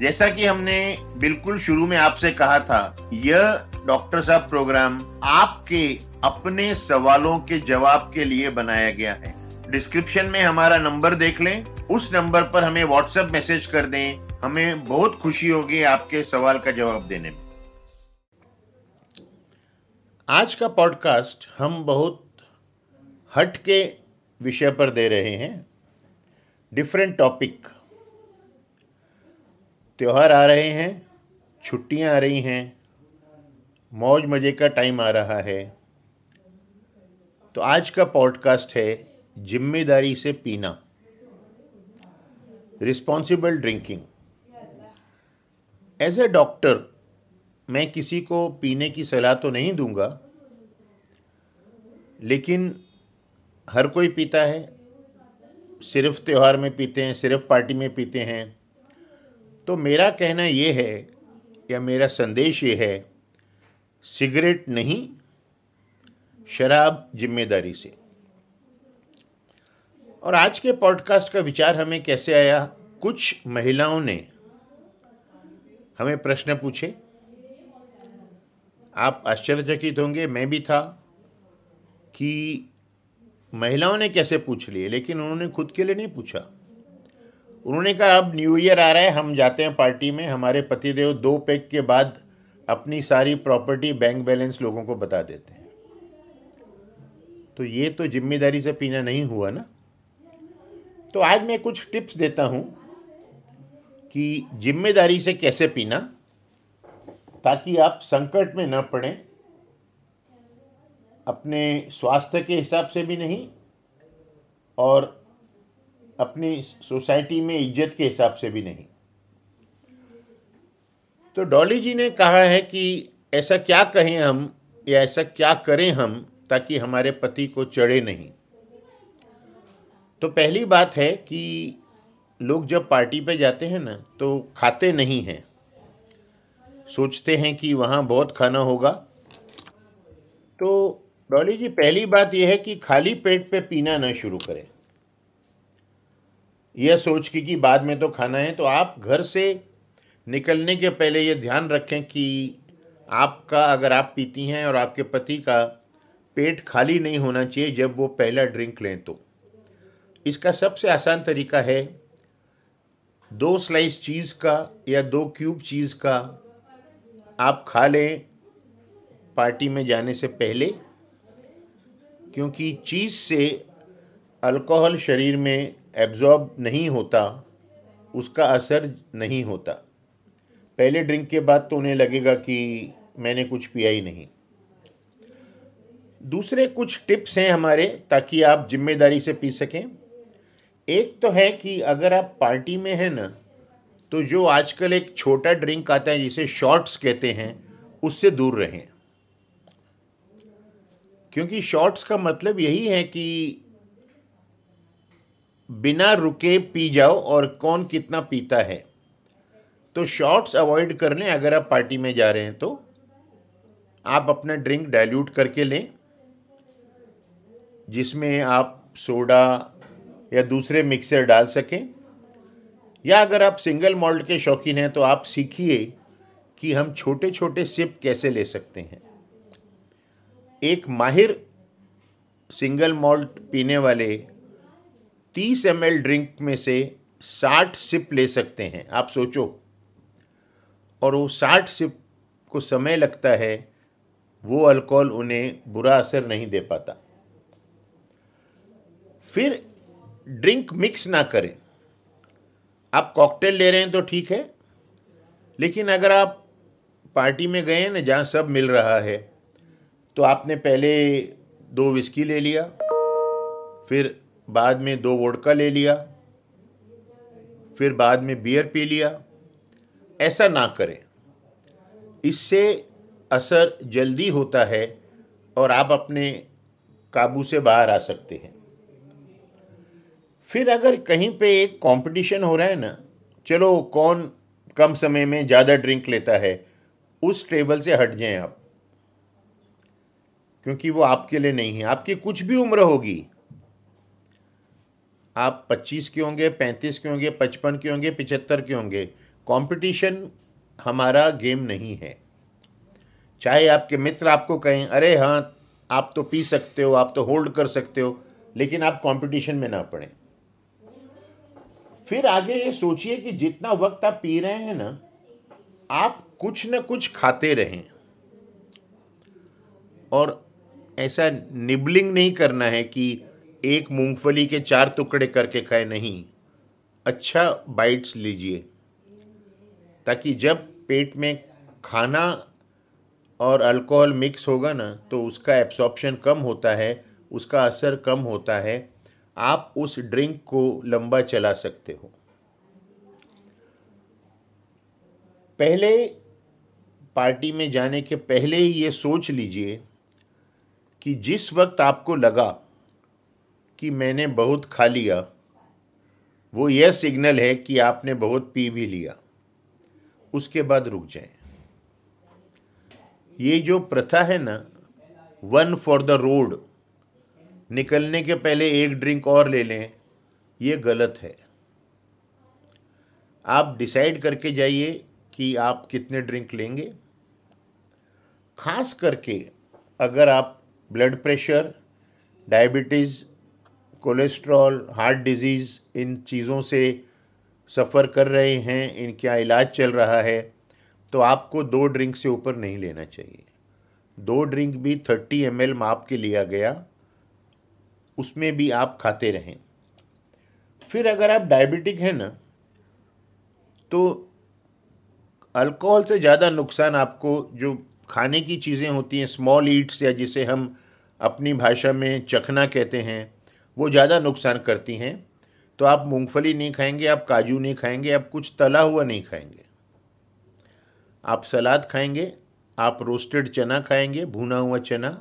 जैसा कि हमने बिल्कुल शुरू में आपसे कहा था, यह डॉक्टर साहब प्रोग्राम आपके अपने सवालों के जवाब के लिए बनाया गया है। डिस्क्रिप्शन में हमारा नंबर देख लें। उस नंबर पर हमें व्हाट्सएप मैसेज कर दें। हमें बहुत खुशी होगी आपके सवाल का जवाब देने में। आज का पॉडकास्ट हम बहुत हट के विषय पर दे रहे हैं। डिफरेंट टॉपिक त्यौहार आ रहे हैं, छुट्टियाँ आ रही हैं, मौज मज़े का टाइम आ रहा है। तो आज का पॉडकास्ट है ज़िम्मेदारी से पीना responsible drinking as a doctor मैं किसी को पीने की सलाह तो नहीं दूँगा, लेकिन हर कोई पीता है, सिर्फ़ त्यौहार में पीते हैं, सिर्फ़ पार्टी में पीते हैं तो मेरा कहना ये है या मेरा संदेश ये है, सिगरेट नहीं, शराब ज़िम्मेदारी से। और आज के पॉडकास्ट का विचार हमें कैसे आया? कुछ महिलाओं ने हमें प्रश्न पूछे। आप आश्चर्यचकित होंगे, मैं भी था कि महिलाओं ने कैसे पूछ लिए, लेकिन उन्होंने खुद के लिए नहीं पूछा। उन्होंने कहा, अब न्यू ईयर आ रहा है, हम जाते हैं पार्टी में। हमारे पतिदेव दो पैक के बाद अपनी सारी प्रॉपर्टी बैंक बैलेंस लोगों को बता देते हैं। तो ये तो ज़िम्मेदारी से पीना नहीं हुआ ना? तो आज मैं कुछ टिप्स देता हूँ कि ज़िम्मेदारी से कैसे पीना, ताकि आप संकट में न पड़ें, अपने स्वास्थ्य के हिसाब से भी नहीं, और अपनी सोसाइटी में इज़्ज़त के हिसाब से भी नहीं। तो डॉली जी ने कहा है कि ऐसा क्या कहें हम या ऐसा क्या करें हम ताकि हमारे पति को चढ़े नहीं। तो पहली बात है कि लोग जब पार्टी पे जाते हैं ना तो खाते नहीं हैं। सोचते हैं कि वहाँ बहुत खाना होगा। तो डॉली जी, पहली बात यह है कि खाली पेट पे पीना ना शुरू करें। यह सोच के कि बाद में तो खाना है तो आप घर से निकलने के पहले ये ध्यान रखें कि आपका, अगर आप पीती हैं और आपके पति का पेट खाली नहीं होना चाहिए जब वो पहला ड्रिंक लें तो। इसका सबसे आसान तरीका है दो स्लाइस चीज़ का या दो क्यूब चीज़ का आप खा लें पार्टी में जाने से पहले, क्योंकि चीज़ से अल्कोहल शरीर में एब्जॉर्ब नहीं होता, उसका असर नहीं होता। पहले ड्रिंक के बाद तो उन्हें लगेगा कि मैंने कुछ पिया ही नहीं। दूसरे कुछ टिप्स हैं हमारे, ताकि आप ज़िम्मेदारी से पी सकें। एक तो है कि अगर आप पार्टी में हैं ना तो जो आजकल एक छोटा ड्रिंक आता है, जिसे शॉर्ट्स कहते हैं, उससे दूर रहें। क्योंकि शॉर्ट्स का मतलब यही है कि बिना रुके पी जाओ और कौन कितना पीता है। तो शॉर्ट्स अवॉइड कर लें अगर आप पार्टी में जा रहे हैं तो। आप अपना ड्रिंक डाइल्यूट करके लें, जिसमें आप सोडा या दूसरे मिक्सर डाल सकें। या अगर आप सिंगल मॉल्ट के शौकीन हैं तो आप सीखिए कि हम छोटे छोटे सिप कैसे ले सकते हैं। एक माहिर सिंगल मॉल्ट पीने वाले 30 एम ड्रिंक में से 60 सिप ले सकते हैं। आप सोचो। और वो 60 सिप को समय लगता है, वो अल्कोहल उन्हें बुरा असर नहीं दे पाता। फिर ड्रिंक मिक्स ना करें। आप कॉकटेल ले रहे हैं तो ठीक है। लेकिन अगर आप पार्टी में गए ना, जहाँ सब मिल रहा है तो आपने पहले दो विस्की ले लिया, फिर बाद में दो वोडका ले लिया, फिर बाद में बियर पी लिया। ऐसा ना करें। इससे असर जल्दी होता है और आप अपने काबू से बाहर आ सकते हैं। फिर अगर कहीं पे एक कंपटीशन हो रहा है ना, चलो कौन कम समय में ज़्यादा ड्रिंक लेता है, उस टेबल से हट जाएँ आप। क्योंकि वो आपके लिए नहीं है। आपकी कुछ भी उम्र होगी आप 25 के होंगे 35 के होंगे 55 के होंगे 75 के होंगे कंपटीशन हमारा गेम नहीं है। चाहे आपके मित्र आपको कहें, अरे हाँ आप तो पी सकते हो, आप तो होल्ड कर सकते हो, लेकिन आप कंपटीशन में ना पड़े। फिर आगे ये सोचिए कि जितना वक्त आप पी रहे हैं ना, आप कुछ न कुछ खाते रहें। और ऐसा निबलिंग नहीं करना है कि एक मूंगफली के चार टुकड़े करके खाए, नहीं। अच्छा बाइट्स लीजिए। ताकि जब पेट में खाना और अल्कोहल मिक्स होगा ना तो उसका एब्सॉर्प्शन कम होता है, उसका असर कम होता है। आप उस ड्रिंक को लंबा चला सकते हो। पहले पार्टी में जाने के पहले ही ये सोच लीजिए कि जिस वक्त आपको लगा कि मैंने बहुत खा लिया, वो यह सिग्नल है कि आपने बहुत पी भी लिया। उसके बाद रुक जाए। ये जो प्रथा है ना वन फॉर द रोड निकलने के पहले एक ड्रिंक और ले लें, ये गलत है। आप डिसाइड करके जाइए कि आप कितने ड्रिंक लेंगे। खास करके अगर आप blood pressure diabetes cholesterol heart disease इन चीज़ों से सफ़र कर रहे हैं, इनका इलाज चल रहा है तो आपको दो ड्रिंक से ऊपर नहीं लेना चाहिए। दो ड्रिंक भी थर्टी एम एल माप के लिया गया, उसमें भी आप खाते रहें। फिर अगर आप डायबिटिक हैं ना तो अल्कोहल से ज़्यादा नुकसान आपको जो खाने की चीज़ें होती हैं, स्मॉल ईट्स या जिसे हम अपनी भाषा में चखना कहते हैं वो ज़्यादा नुकसान करती हैं। तो आप मूंगफली नहीं खाएँगे, आप काजू नहीं खाएँगे, आप कुछ तला हुआ नहीं खाएँगे। आप सलाद खाएँगे, आप रोस्टेड चना खाएँगे, भुना हुआ चना।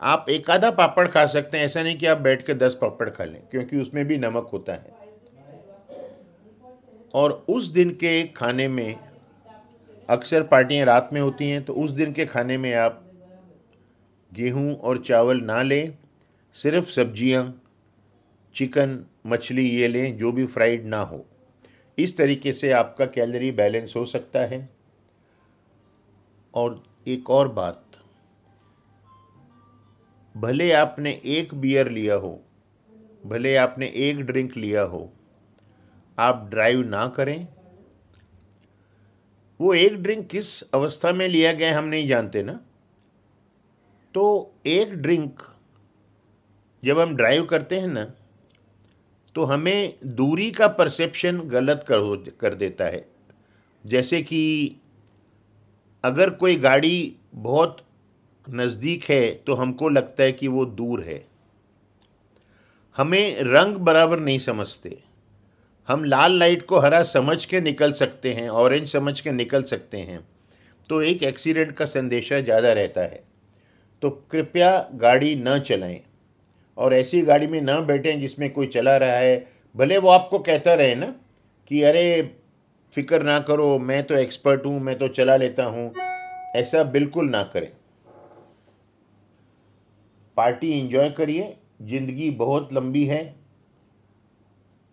आप एक आधा पापड़ खा सकते हैं, ऐसा नहीं कि आप बैठ के दस पापड़ खा लें, क्योंकि उसमें भी नमक होता है। और उस दिन के खाने में अक्सर पार्टियाँ रात में होती हैं तो उस दिन के खाने में आप गेहूँ और चावल ना लें। सिर्फ़ सब्ज़ियाँ, चिकन, मछली, ये लें, जो भी फ्राइड ना हो। इस तरीके से आपका कैलोरी बैलेंस हो सकता है। और एक और बात, भले आपने एक बियर लिया हो, भले आपने एक ड्रिंक लिया हो, आप ड्राइव ना करें। वो एक ड्रिंक किस अवस्था में लिया गया हम नहीं जानते ना। तो एक ड्रिंक जब हम ड्राइव करते हैं ना तो हमें दूरी का परसेप्शन गलत कर हो, कर देता है। जैसे कि अगर कोई गाड़ी बहुत नज़दीक है तो हमको लगता है कि वो दूर है। हमें रंग बराबर नहीं समझते। हम लाल लाइट को हरा समझ के निकल सकते हैं ऑरेंज समझ के निकल सकते हैं। तो एक एक्सीडेंट का संदेशा ज़्यादा रहता है। तो कृपया गाड़ी न चलाएँ। और ऐसी गाड़ी में ना बैठें जिसमें कोई चला रहा है। भले वो आपको कहता रहे ना कि, अरे, फ़िक्र ना करो, मैं तो एक्सपर्ट हूँ, मैं तो चला लेता हूँ। ऐसा बिल्कुल ना करें। पार्टी इंजॉय करिए, ज़िंदगी बहुत लंबी है,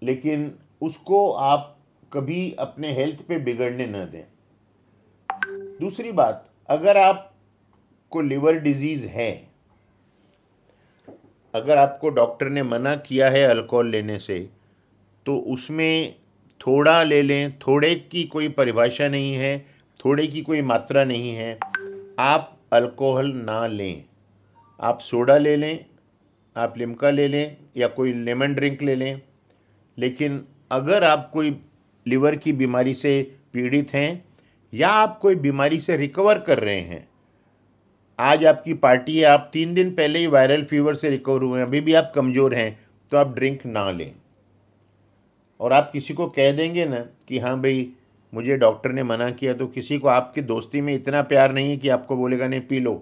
लेकिन उसको आप कभी अपने हेल्थ पे बिगड़ने ना दें। दूसरी बात, अगर आप को लिवर डिज़ीज़ है अगर आपको डॉक्टर ने मना किया है अल्कोहल लेने से तो उसमें थोड़ा ले लें, थोड़े की कोई परिभाषा नहीं है, थोड़े की कोई मात्रा नहीं है। आप अल्कोहल ना लें। आप सोडा ले लें, आप लिमका ले लें, या कोई लेमन ड्रिंक ले लें। लेकिन अगर आप कोई लिवर की बीमारी से पीड़ित हैं, या आप कोई बीमारी से रिकवर कर रहे हैं आज आपकी पार्टी है, आप तीन दिन पहले ही वायरल फीवर से रिकवर हुए हैं, अभी भी आप कमज़ोर हैं तो आप ड्रिंक ना लें। और आप किसी को कह देंगे ना कि हाँ भाई, मुझे डॉक्टर ने मना किया तो किसी को आपकी दोस्ती में इतना प्यार नहीं है कि आपको बोलेगा, नहीं, पी लो।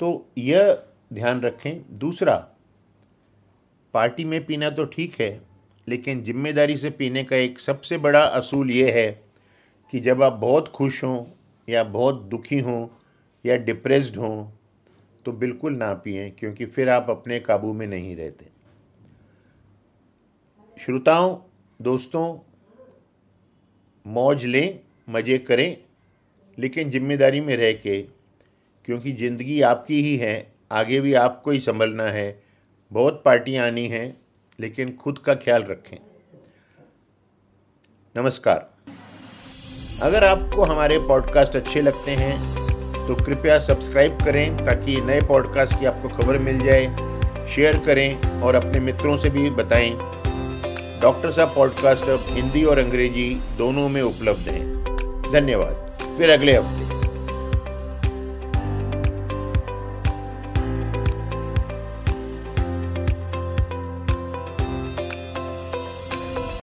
तो यह ध्यान रखें। दूसरा, पार्टी में पीना तो ठीक है, लेकिन ज़िम्मेदारी से पीने का एक सबसे बड़ा असूल ये है कि जब आप बहुत खुश हों या बहुत दुखी हों या डिप्रेस्ड हों तो बिल्कुल ना पिएँ, क्योंकि फिर आप अपने काबू में नहीं रहते। श्रोताओं, दोस्तों, मौज लें, मज़े करें, लेकिन ज़िम्मेदारी में रह के, क्योंकि ज़िंदगी आपकी ही है, आगे भी आपको ही संभलना है। बहुत पार्टियाँ आनी हैं, लेकिन खुद का ख्याल रखें। नमस्कार। अगर आपको हमारे पॉडकास्ट अच्छे लगते हैं तो कृपया सब्सक्राइब करें ताकि नए पॉडकास्ट की आपको खबर मिल जाए शेयर करें और अपने मित्रों से भी बताएँ। डॉक्टर साहब पॉडकास्ट अब हिंदी और अंग्रेज़ी दोनों में उपलब्ध हैं। धन्यवाद। फिर अगले हफ़्ते।